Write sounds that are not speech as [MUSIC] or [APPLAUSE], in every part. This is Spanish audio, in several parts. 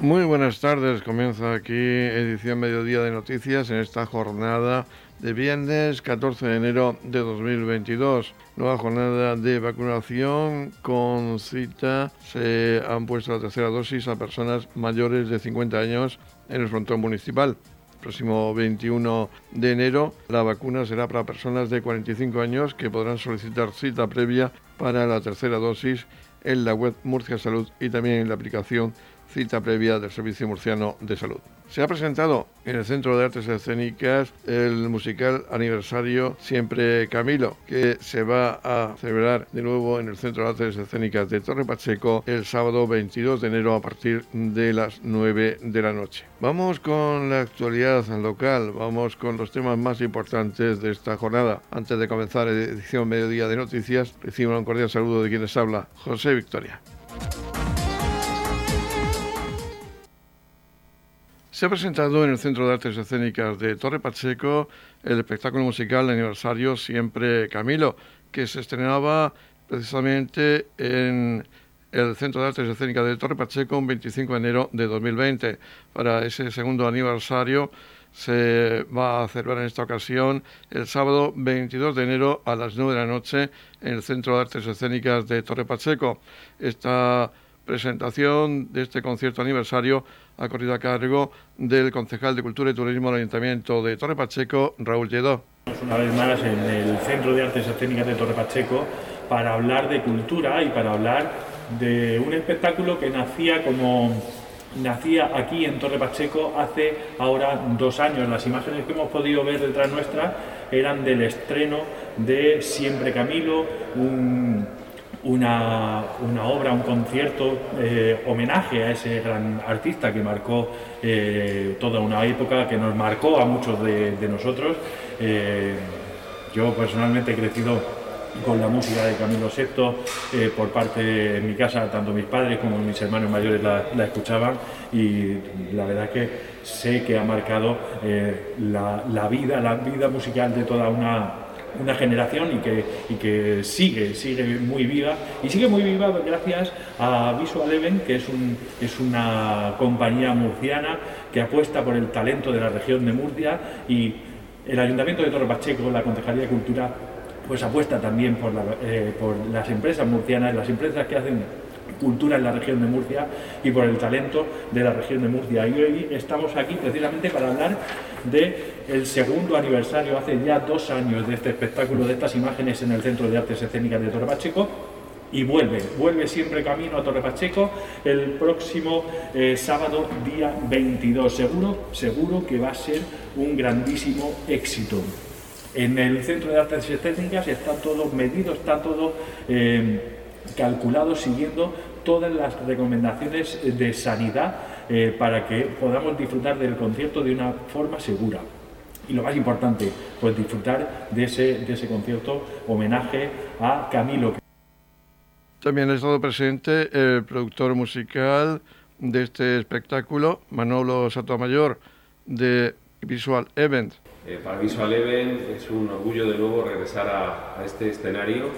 Muy buenas tardes, comienza aquí edición Mediodía de Noticias en esta jornada de viernes 14 de enero de 2022. Nueva jornada de vacunación con cita. Se han puesto la tercera dosis a personas mayores de 50 años en el frontón municipal. El próximo 21 de enero la vacuna será para personas de 45 años que podrán solicitar cita previa para la tercera dosis en la web Murcia Salud y también en la aplicación cita previa del Servicio Murciano de Salud. Se ha presentado en el Centro de Artes Escénicas el musical aniversario Siempre Camilo, que se va a celebrar de nuevo en el Centro de Artes Escénicas de Torre Pacheco el sábado 22 de enero a partir de las 9 de la noche. Vamos con la actualidad local, vamos con los temas más importantes de esta jornada. Antes de comenzar edición Mediodía de Noticias, recibo un cordial saludo de quienes habla, José Victoria. Se ha presentado en el Centro de Artes Escénicas de Torre Pacheco el espectáculo musical aniversario Siempre Camilo, que se estrenaba precisamente en el Centro de Artes Escénicas de Torre Pacheco un 25 de enero de 2020. Para ese segundo aniversario se va a celebrar en esta ocasión el sábado 22 de enero a las 9 de la noche en el Centro de Artes Escénicas de Torre Pacheco. Esta presentación de este concierto aniversario ha corrido a cargo del concejal de Cultura y Turismo del Ayuntamiento de Torre Pacheco, Raúl Lledó. Una vez más en el Centro de Artes Escénicas de Torre Pacheco para hablar de cultura y para hablar de un espectáculo que nacía como nacía aquí en Torre Pacheco hace ahora dos años. Las imágenes que hemos podido ver detrás nuestra eran del estreno de Siempre Camilo, un una, obra, un concierto, eh, homenaje a ese gran artista que marcó eh, toda una época, que nos marcó a muchos de, nosotros. Eh, yo personalmente he crecido con la música de Camilo VI, por parte de mi casa, tanto mis padres como mis hermanos mayores la, escuchaban y la verdad es que sé que ha marcado la vida, la vida musical de toda una una generación y que, y que sigue, sigue muy viva. Y sigue muy viva gracias a Visual Even, que es, un, es una compañía murciana que apuesta por el talento de la región de Murcia y el Ayuntamiento de Torre Pacheco, la Concejalía de Cultura, pues apuesta también por, eh, por las empresas murcianas, las empresas que hacen cultura en la región de Murcia y por el talento de la región de Murcia. Y hoy estamos aquí precisamente para hablar de el segundo aniversario, hace ya dos años de este espectáculo, de estas imágenes en el Centro de Artes Escénicas de Torre Pacheco. Y vuelve, vuelve siempre camino a Torre Pacheco el próximo eh, sábado, día 22. Seguro, seguro que va a ser un grandísimo éxito. En el Centro de Artes Escénicas está todo medido, está todo eh, calculado siguiendo todas las recomendaciones de sanidad eh, para que podamos disfrutar del concierto de una forma segura. Y lo más importante, pues disfrutar de ese, de ese concierto homenaje a Camilo. También ha estado presente el productor musical de este espectáculo, Manolo Satomayor, de Visual Event. Eh, para Visual Event es un orgullo de nuevo regresar a, a este escenario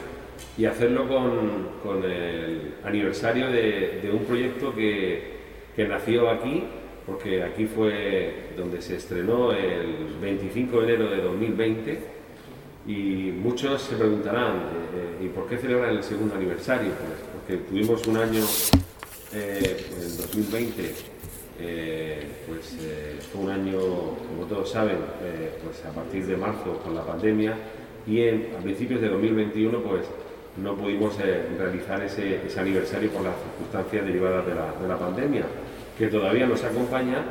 y hacerlo con, con el aniversario de, de un proyecto que, que, nació aquí, porque aquí fue donde se estrenó el 25 de enero de 2020 y muchos se preguntarán, eh, ¿y por qué celebran el segundo aniversario? Pues porque tuvimos un año, eh, en 2020, eh, pues fue un año, como todos saben, pues a partir de marzo con la pandemia y a principios de 2021 pues no pudimos eh, realizar ese, aniversario por las circunstancias derivadas de la, pandemia, que todavía nos acompaña,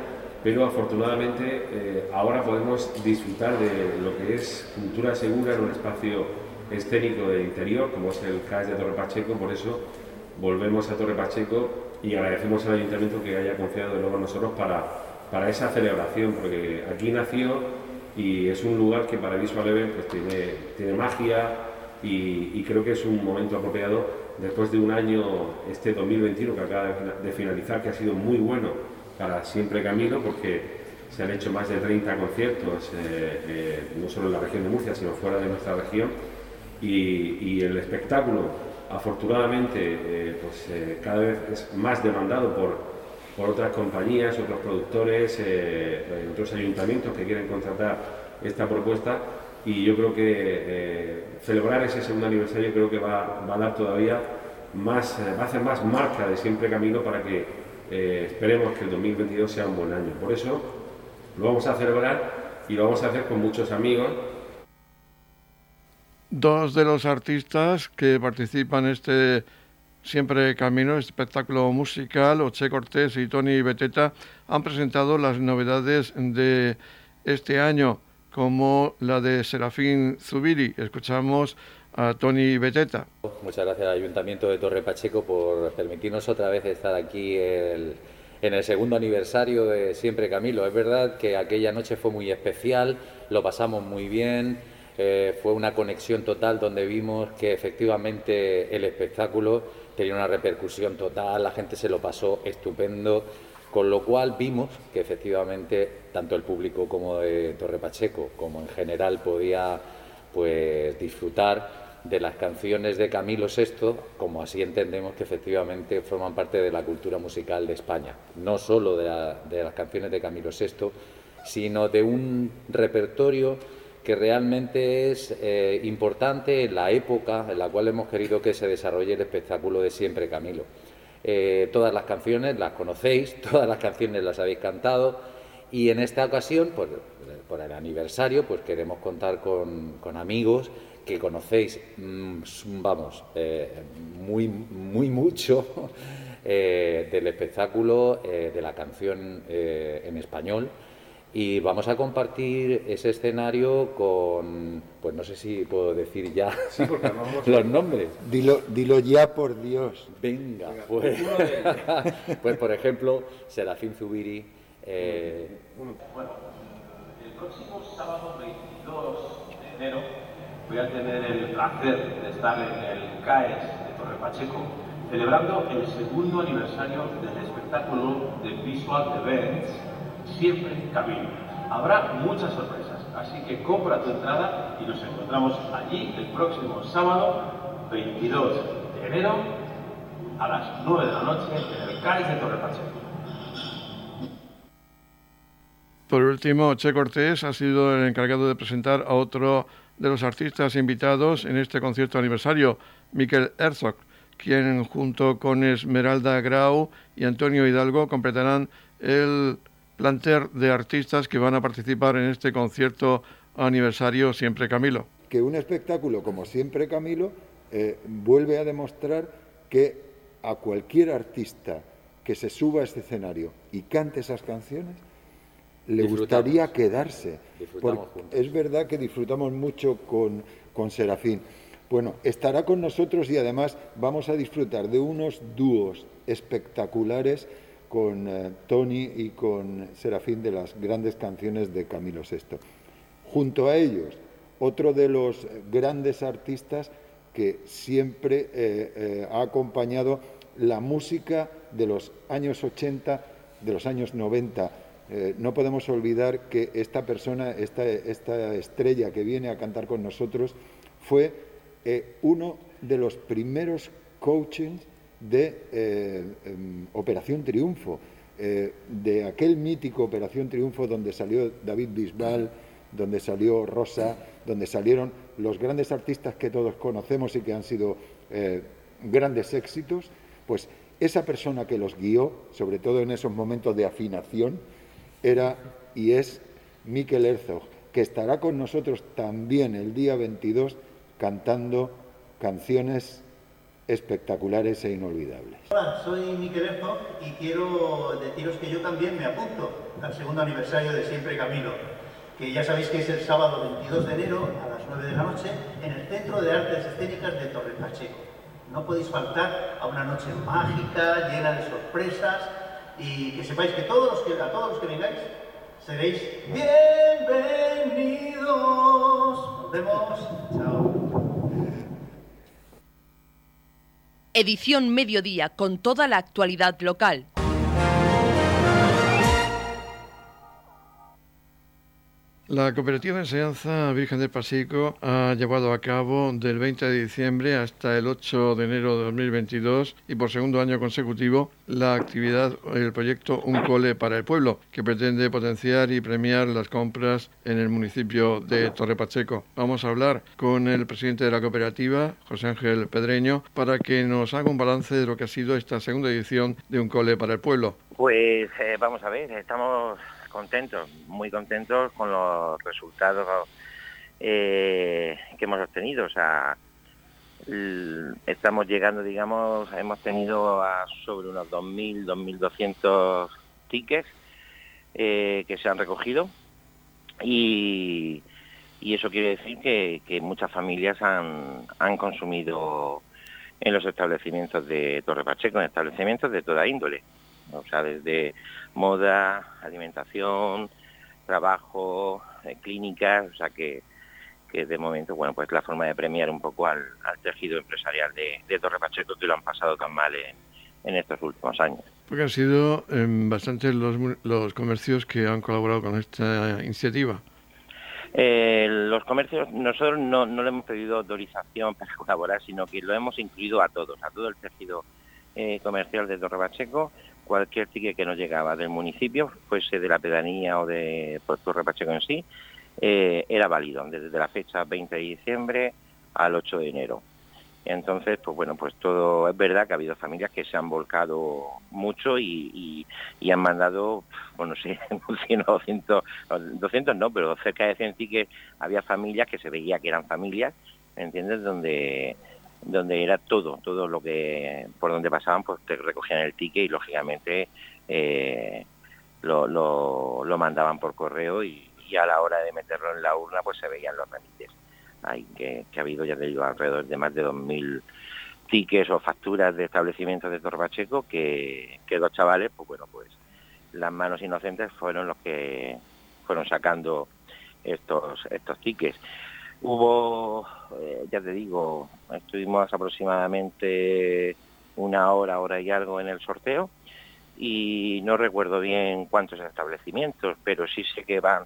pero afortunadamente eh, ahora podemos disfrutar de lo que es cultura segura en un espacio escénico de interior, como es el CAES de Torre Pacheco, por eso volvemos a Torre Pacheco y agradecemos al Ayuntamiento que haya confiado de nuevo en nosotros para, para esa celebración, porque aquí nació y es un lugar que para Visual Event pues, tiene, tiene magia, y, creo que es un momento apropiado después de un año, este 2021 que acaba de finalizar, que ha sido muy bueno para Siempre Camino, porque se han hecho más de 30 conciertos, eh, eh, no solo en la región de Murcia, sino fuera de nuestra región, y, el espectáculo, afortunadamente, eh, pues cada vez es más demandado por, por otras compañías, otros productores, otros ayuntamientos que quieren contratar esta propuesta y yo creo que eh, celebrar ese segundo aniversario creo que va, a dar todavía más, eh, va a hacer más marca de siempre camino para que esperemos que el 2022 sea un buen año. Por eso lo vamos a celebrar y lo vamos a hacer con muchos amigos. Dos de los artistas que participan en este Siempre Camino, espectáculo musical, Oche Cortés y Tony Beteta han presentado las novedades de este año, como la de Serafín Zubiri. Escuchamos a Tony Beteta. Muchas gracias al Ayuntamiento de Torre Pacheco por permitirnos otra vez estar aquí en el segundo aniversario de Siempre Camilo. Es verdad que aquella noche fue muy especial, lo pasamos muy bien, eh, fue una conexión total donde vimos que efectivamente el espectáculo tenía una repercusión total, la gente se lo pasó estupendo, con lo cual vimos que efectivamente tanto el público como de Torre Pacheco como en general podía pues disfrutar de las canciones de Camilo VI, como así entendemos que efectivamente forman parte de la cultura musical de España, no solo de, las canciones de Camilo VI, sino de un repertorio que realmente es eh, importante en la época en la cual hemos querido que se desarrolle el espectáculo de Siempre Camilo. Eh, todas las canciones las conocéis, [LAUGHS] todas las canciones las habéis cantado y en esta ocasión, por, por el aniversario, pues queremos contar con, amigos que conocéis, mm, vamos, eh, muy, muy mucho [LAUGHS] del espectáculo, de la canción en español y vamos a compartir ese escenario con, pues no sé si puedo decir ya [LAUGHS] [LAUGHS] los nombres. Dilo, dilo ya, por Dios. Venga, pues, [LAUGHS] pues por ejemplo, Serafín Zubiri. Eh... Bueno, el próximo sábado 22 de enero voy a tener el placer de estar en el CAES de Torre Pacheco celebrando el segundo aniversario del espectáculo de Visual Events siempre camino. Habrá muchas sorpresas, así que compra tu entrada y nos encontramos allí el próximo sábado 22 de enero a las 9 de la noche en el CAIS de Torre Pacheco. Por último, Che Cortés ha sido el encargado de presentar a otro de los artistas invitados en este concierto aniversario, Miquel Herzog, quien junto con Esmeralda Grau y Antonio Hidalgo completarán el planter de artistas que van a participar en este concierto aniversario Siempre Camilo. Que un espectáculo como Siempre Camilo eh, vuelve a demostrar que a cualquier artista que se suba a este escenario y cante esas canciones, le gustaría quedarse. Porque es verdad que disfrutamos mucho con, con Serafín. Bueno, estará con nosotros y además vamos a disfrutar de unos dúos espectaculares con eh, Tony y con Serafín de las grandes canciones de Camilo VI. Junto a ellos, otro de los grandes artistas que siempre eh, eh, ha acompañado la música de los años 80, de los años 90. no podemos olvidar que esta persona, esta, esta, estrella que viene a cantar con nosotros, fue uno de los primeros coachings de eh, em, Operación Triunfo, eh, de aquel mítico Operación Triunfo donde salió David Bisbal, donde salió Rosa, donde salieron los grandes artistas que todos conocemos y que han sido eh, grandes éxitos, pues esa persona que los guió, sobre todo en esos momentos de afinación, era y es Miquel Herzog, que estará con nosotros también el día 22 cantando canciones espectaculares e inolvidables. Hola, soy Miquel Herzog y quiero deciros que yo también me apunto al segundo aniversario de Siempre Camino, que ya sabéis que es el sábado 22 de enero a las 9 de la noche en el Centro de Artes Escénicas de Torre Pacheco. No podéis faltar a una noche mágica, llena de sorpresas y que sepáis que, todos los que a todos los que vengáis seréis bienvenidos. Nos vemos. Chao. Edición Mediodía con toda la actualidad local. La cooperativa de enseñanza Virgen del Pasico ha llevado a cabo del 20 de diciembre hasta el 8 de enero de 2022 y por segundo año consecutivo la actividad, el proyecto Un Cole para el Pueblo, que pretende potenciar y premiar las compras en el municipio de Torre Pacheco. Vamos a hablar con el presidente de la cooperativa, José Ángel Pedreño, para que nos haga un balance de lo que ha sido esta segunda edición de Un Cole para el Pueblo. Pues eh, vamos a ver, estamos contentos, muy contentos con los resultados eh, que hemos obtenido. O sea, estamos llegando, digamos, hemos tenido a sobre unos 2.000, 2.200 tickets eh, que se han recogido y, eso quiere decir que, muchas familias han, han consumido en los establecimientos de Torre Pacheco, en establecimientos de toda índole o sea, desde moda, alimentación, trabajo, eh, clínicas, o sea que, que de momento, bueno, pues la forma de premiar un poco al, tejido empresarial de, Torre Pacheco que lo han pasado tan mal en, estos últimos años. Porque han sido eh, bastantes los, los comercios que han colaborado con esta iniciativa. Eh, los comercios, nosotros no, no le hemos pedido autorización [LAUGHS] para colaborar, sino que lo hemos incluido a todos, a todo el tejido eh, comercial de Torre Pacheco, cualquier ticket que nos llegaba del municipio, fuese de la pedanía o de pues, Torre Pacheco en sí, eh, era válido desde la fecha 20 de diciembre al 8 de enero. Entonces, pues bueno, pues todo es verdad que ha habido familias que se han volcado mucho y, han mandado, bueno, [LAUGHS] sí, 100 o 200, 200 no, pero cerca de 100 tickets había familias que se veía que eran familias, ¿entiendes? Donde donde era todo, todo lo que por donde pasaban, pues te recogían el ticket y lógicamente eh, lo, lo, mandaban por correo y, a la hora de meterlo en la urna pues se veían los remites. Hay que, que ha habido, ya te digo, alrededor de más de 2.000 tickets o facturas de establecimientos de Torbacheco que, que los chavales, pues bueno, pues las manos inocentes fueron los que fueron sacando estos estos tickets. Hubo, eh, ya te digo, estuvimos aproximadamente una hora, hora y algo en el sorteo y no recuerdo bien cuántos establecimientos, pero sí sé que van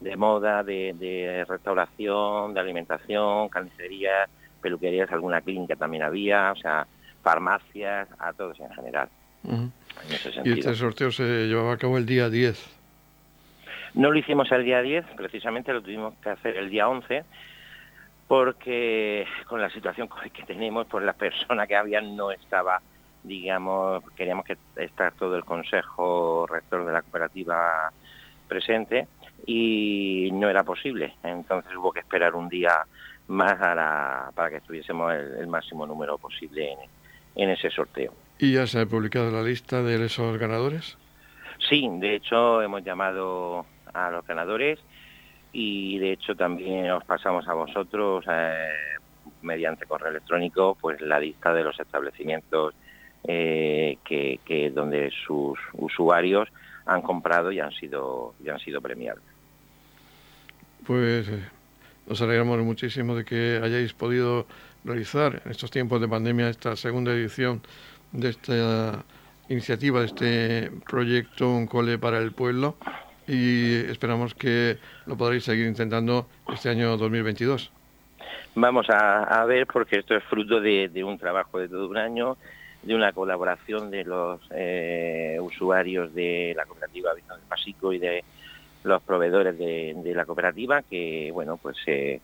de moda, de, restauración, de alimentación, carnicería, peluquerías, alguna clínica también había, o sea, farmacias, a todos en general. y este sorteo se llevaba a cabo el día 10. No lo hicimos el día 10, precisamente lo tuvimos que hacer el día 11 porque con la situación [LAUGHS] que tenemos, pues la persona que había no estaba, digamos, queríamos que estar todo el consejo rector de la cooperativa presente y no era posible. Entonces hubo que esperar un día más para que estuviésemos el, máximo número posible en, ese sorteo. ¿Y ya se ha publicado la lista de esos ganadores? Sí, de hecho hemos llamado a los ganadores y de hecho también os pasamos a vosotros eh, mediante correo electrónico pues la lista de los establecimientos eh, que, donde sus usuarios han comprado y han sido y han sido premiados. Pues eh, nos alegramos muchísimo de que hayáis podido realizar en estos tiempos de pandemia esta segunda edición de esta iniciativa, de este proyecto Un Cole para el Pueblo y esperamos que lo podréis seguir intentando este año 2022. Vamos a, ver, porque esto es fruto de, un trabajo de todo un año, de una colaboración de los eh, usuarios de la cooperativa Vicente del Pasico y de los proveedores de, la cooperativa, que bueno, pues eh,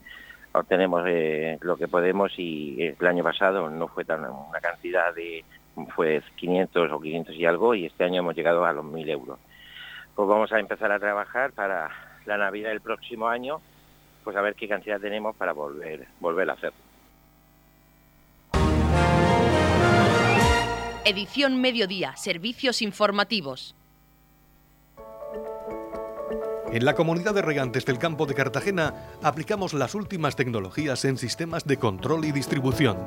obtenemos eh, lo que podemos y el año pasado no fue tan una cantidad de, fue 500 o 500 y algo, y este año hemos llegado a los 1.000 euros pues vamos a empezar a trabajar para la Navidad del próximo año, pues a ver qué cantidad tenemos para volver, volver a hacerlo. Edición Mediodía, Servicios Informativos. En la comunidad de regantes del campo de Cartagena aplicamos las últimas tecnologías en sistemas de control y distribución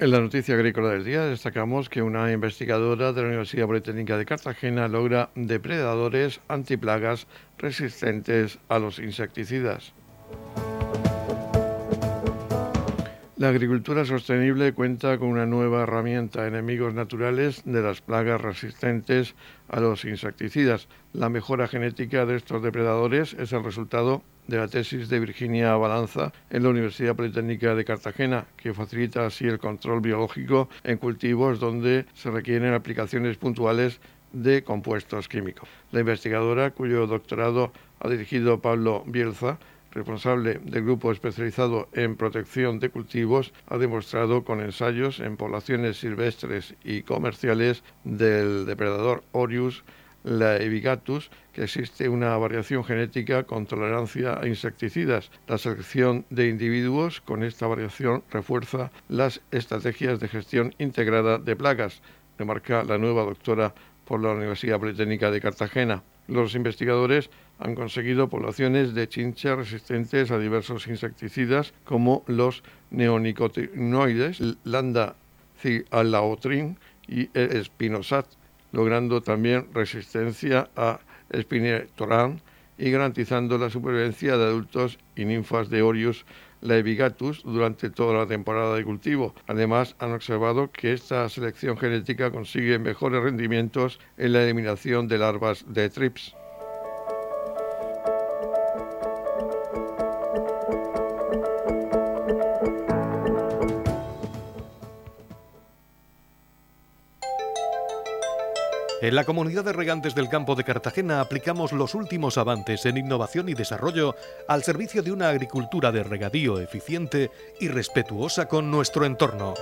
En la noticia agrícola del día destacamos que una investigadora de la Universidad Politécnica de Cartagena logra depredadores antiplagas resistentes a los insecticidas. La agricultura sostenible cuenta con una nueva herramienta, enemigos naturales de las plagas resistentes a los insecticidas. La mejora genética de estos depredadores es el resultado la tesis de Virginia Balanza en la Universidad Politécnica de Cartagena, que facilita así el control biológico en cultivos donde se requieren aplicaciones puntuales de compuestos químicos. La investigadora, cuyo doctorado ha dirigido Pablo Bielza, responsable del grupo especializado en protección de cultivos, ha demostrado con ensayos en poblaciones silvestres y comerciales del depredador Orius la Evigatus, que existe una variación genética con tolerancia a insecticidas. La selección de individuos con esta variación refuerza las estrategias de gestión integrada de plagas, remarca la nueva doctora por la Universidad Politécnica de Cartagena. Los investigadores han conseguido poblaciones de chincha resistentes a diversos insecticidas como los neonicotinoides, landa cialaotrin y espinosat logrando también resistencia a Spinetoram y garantizando la supervivencia de adultos y ninfas de Orius laevigatus durante toda la temporada de cultivo. Además, han observado que esta selección genética consigue mejores rendimientos en la eliminación de larvas de trips. En la comunidad de regantes del campo de Cartagena aplicamos los últimos avances en innovación y desarrollo al servicio de una agricultura de regadío eficiente y respetuosa con nuestro entorno.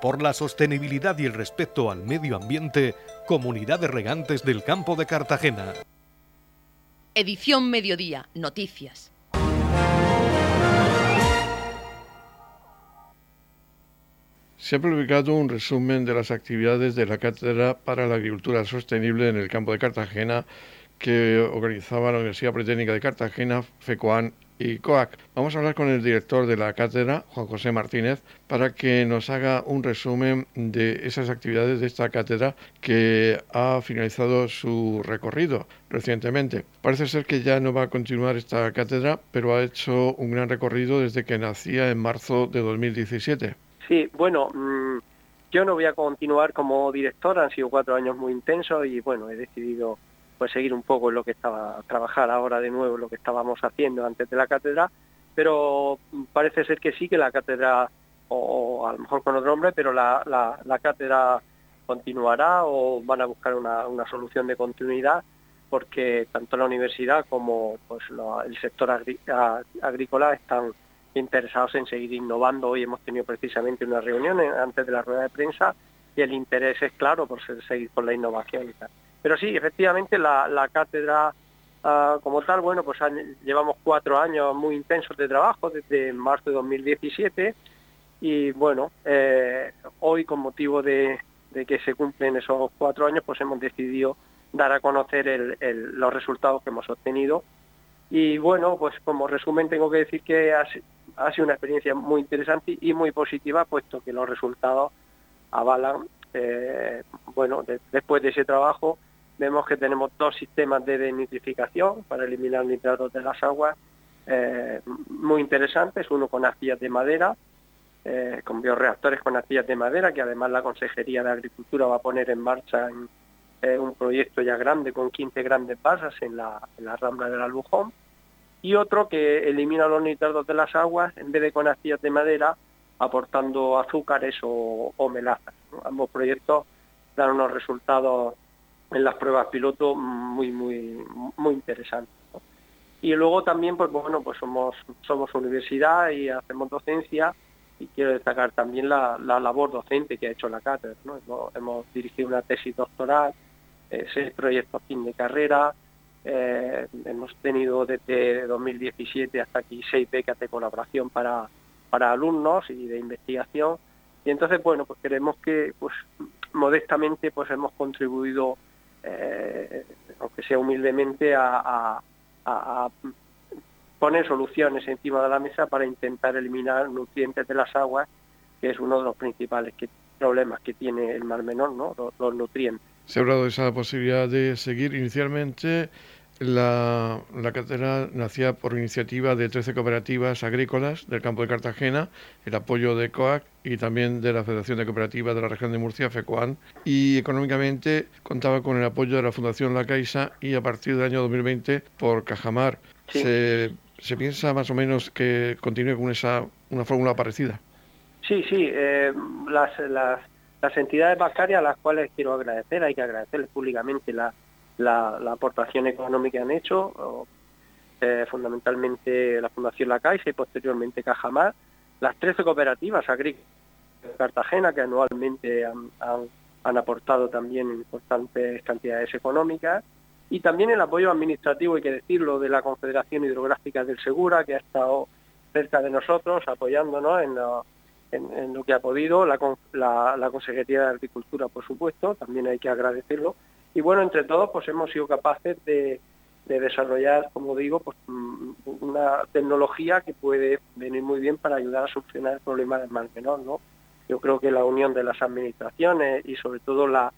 Por la sostenibilidad y el respeto al medio ambiente, Comunidad de Regantes del Campo de Cartagena. Edición Mediodía, Noticias. Se ha publicado un resumen de las actividades de la Cátedra para la Agricultura Sostenible en el campo de Cartagena que organizaba la Universidad Politécnica de Cartagena, FECOAN y COAC. Vamos a hablar con el director de la cátedra, Juan José Martínez, para que nos haga un resumen de esas actividades de esta cátedra que ha finalizado su recorrido recientemente. Parece ser que ya no va a continuar esta cátedra, pero ha hecho un gran recorrido desde que nacía en marzo de 2017. Sí, bueno, mm, yo no voy a continuar como director, han sido cuatro años muy intensos y bueno, he decidido pues seguir un poco en lo que estaba, trabajar ahora de nuevo lo que estábamos haciendo antes de la cátedra, pero parece ser que sí, que la cátedra, o, a lo mejor con otro nombre, pero la, la, cátedra continuará o van a buscar una, una, solución de continuidad porque tanto la universidad como pues, el sector agrícola están interesados en seguir innovando. Hoy hemos tenido precisamente una reunión antes de la rueda de prensa y el interés es claro por seguir con la innovación y tal. Pero sí, efectivamente la, cátedra ah, como tal, bueno, pues llevamos cuatro años muy intensos de trabajo desde marzo de 2017 y bueno, eh, hoy con motivo de, que se cumplen esos cuatro años, pues hemos decidido dar a conocer los resultados que hemos obtenido. Y bueno, pues como resumen tengo que decir que ha sido una experiencia muy interesante y muy positiva, puesto que los resultados avalan, eh, bueno, después de ese trabajo vemos que tenemos dos sistemas de denitrificación para eliminar nitratos de las aguas eh, muy interesantes, uno con astillas de madera, eh, con bioreactores con astillas de madera, que además la Consejería de Agricultura va a poner en marcha un proyecto ya grande con 15 grandes basas en la, en la Rambla del Albujón y otro que elimina los nitratos de las aguas en vez de con astillas de madera, aportando azúcares o, melazas. Ambos proyectos dan unos resultados en las pruebas piloto muy, muy, muy interesantes. Y luego también, pues bueno, pues somos, somos universidad y hacemos docencia y quiero destacar también la, labor docente que ha hecho la cátedra. Hemos, dirigido una tesis doctoral, eh, seis proyectos fin de carrera, eh, hemos tenido desde 2017 hasta aquí seis becas de colaboración para, para alumnos y de investigación. Y entonces, bueno, pues queremos que, pues modestamente, pues hemos contribuido, eh, aunque sea humildemente, a, poner soluciones encima de la mesa para intentar eliminar nutrientes de las aguas que es uno de los principales problemas que tiene el Mar Menor, ¿no? los, nutrientes. Se ha hablado de esa posibilidad de seguir inicialmente. La, la cátedra nacía por iniciativa de 13 cooperativas agrícolas del campo de Cartagena, el apoyo de COAC y también de la Federación de Cooperativas de la región de Murcia, FECOAN, y económicamente contaba con el apoyo de la Fundación La Caixa y a partir del año 2020 por Cajamar. Se, se, piensa más o menos que continúe con esa una fórmula parecida. Sí, sí, eh, las, las, las, entidades bancarias a las cuales quiero agradecer, hay que agradecerles públicamente la, la, aportación económica que han hecho, eh, fundamentalmente la Fundación La Caixa y posteriormente Cajamar, las 13 cooperativas agrícolas Cartagena que anualmente han, han, aportado también importantes cantidades económicas, y también el apoyo administrativo, hay que decirlo, de la Confederación Hidrográfica del Segura, que ha estado cerca de nosotros, apoyándonos en, en, lo que ha podido, la, la, Consejería de Agricultura, por supuesto, también hay que agradecerlo. Y bueno, entre todos, pues hemos sido capaces de, desarrollar, como digo, pues mm, una tecnología que puede venir muy bien para ayudar a solucionar el problema del mar menor, ¿no? Yo creo que la unión de las administraciones y sobre todo la,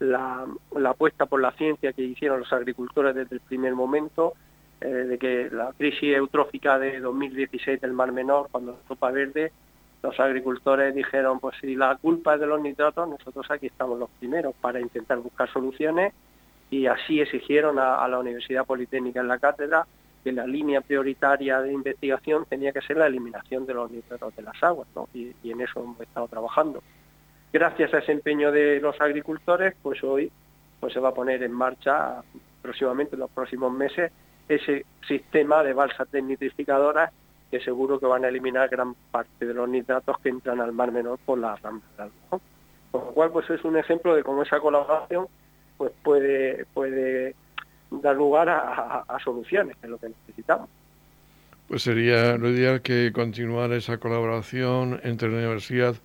la, apuesta por la ciencia que hicieron los agricultores desde el primer momento, eh, de que la crisis eutrófica de 2016 del Mar Menor, cuando la Copa Verde, los agricultores dijeron, pues si la culpa es de los nitratos, nosotros aquí estamos los primeros para intentar buscar soluciones y así exigieron a, la Universidad Politécnica en la cátedra que la línea prioritaria de investigación tenía que ser la eliminación de los nitratos de las aguas, ¿no? y, en eso hemos estado trabajando. Gracias a ese empeño de los agricultores, pues hoy pues se va a poner en marcha próximamente, en los próximos meses, ese sistema de balsas desnitrificadoras que seguro que van a eliminar gran parte de los nitratos que entran al mar menor por la rambla. Con lo cual, pues es un ejemplo de cómo esa colaboración pues puede, puede dar lugar a, soluciones, que es lo que necesitamos. Pues sería lo ideal que continuara esa colaboración entre la universidad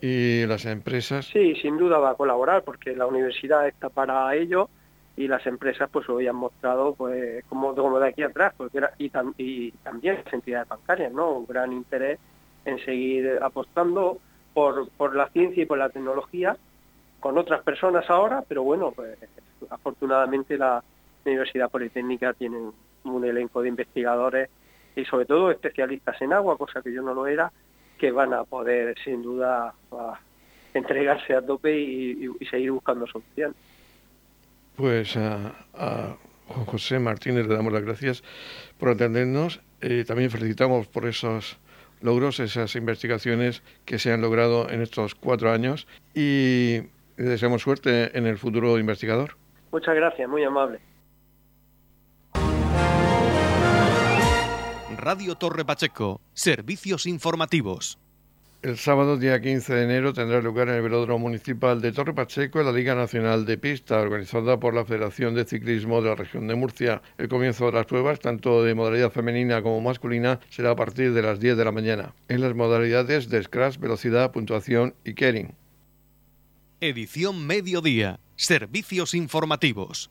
y las empresas. Sí, sin duda va a colaborar porque la universidad está para ello y las empresas pues hoy han mostrado pues como, como de aquí atrás era, y, y también las entidades bancarias no un gran interés en seguir apostando por, por la ciencia y por la tecnología con otras personas ahora pero bueno pues afortunadamente la Universidad Politécnica tiene un elenco de investigadores y sobre todo especialistas en agua cosa que yo no lo era que van a poder sin duda entregarse a tope y seguir buscando soluciones pues a, Juan José Martínez le damos las gracias por atendernos. y también felicitamos por esos logros, esas investigaciones que se han logrado en estos cuatro años y le deseamos suerte en el futuro investigador. Muchas gracias, muy amable. Radio Torre Pacheco, servicios informativos. El sábado, día 15 de enero, tendrá lugar en el Velódromo Municipal de Torre Pacheco la Liga Nacional de Pista, organizada por la Federación de Ciclismo de la región de Murcia. El comienzo de las pruebas, tanto de modalidad femenina como masculina, será a partir de las 10 de la mañana, en las modalidades de scratch, velocidad, puntuación y kering. Edición Mediodía. Servicios informativos.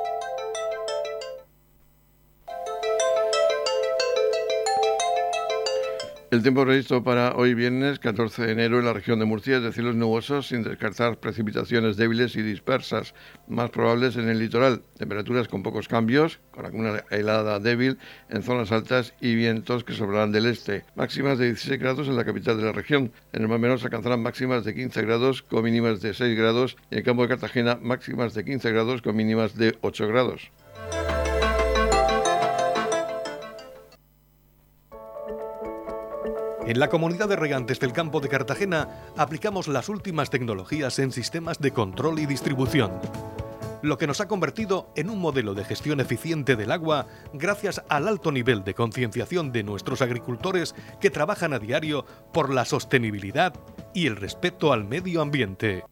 El tiempo previsto para hoy viernes 14 de enero en la región de Murcia es de cielos nubosos sin descartar precipitaciones débiles y dispersas, más probables en el litoral. Temperaturas con pocos cambios, con alguna helada débil en zonas altas y vientos que sobrarán del este. Máximas de 16 grados en la capital de la región. En el Mar Menor se alcanzarán máximas de 15 grados con mínimas de 6 grados y en el campo de Cartagena máximas de 15 grados con mínimas de 8 grados. En la comunidad de regantes del campo de Cartagena aplicamos las últimas tecnologías en sistemas de control y distribución. lo que nos ha convertido en un modelo de gestión eficiente del agua gracias al alto nivel de concienciación de nuestros agricultores que trabajan a diario por la sostenibilidad y el respeto al medio ambiente.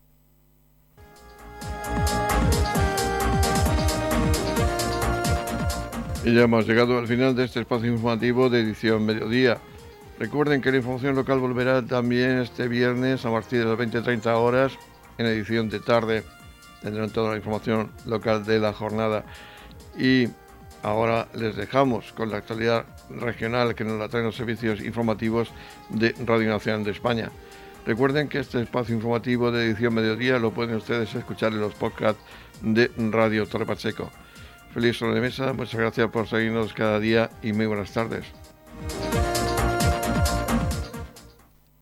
Y ya hemos llegado al final de este espacio informativo de edición mediodía. Recuerden que la información local volverá también este viernes a partir de las 20-30 horas en edición de tarde. Tendrán toda la información local de la jornada. Y ahora les dejamos con la actualidad regional que nos la traen los servicios informativos de Radio Nacional de España. Recuerden que este espacio informativo de edición mediodía lo pueden ustedes escuchar en los podcasts de Radio Torre Pacheco. Feliz sobremesa, muchas gracias por seguirnos cada día y muy buenas tardes.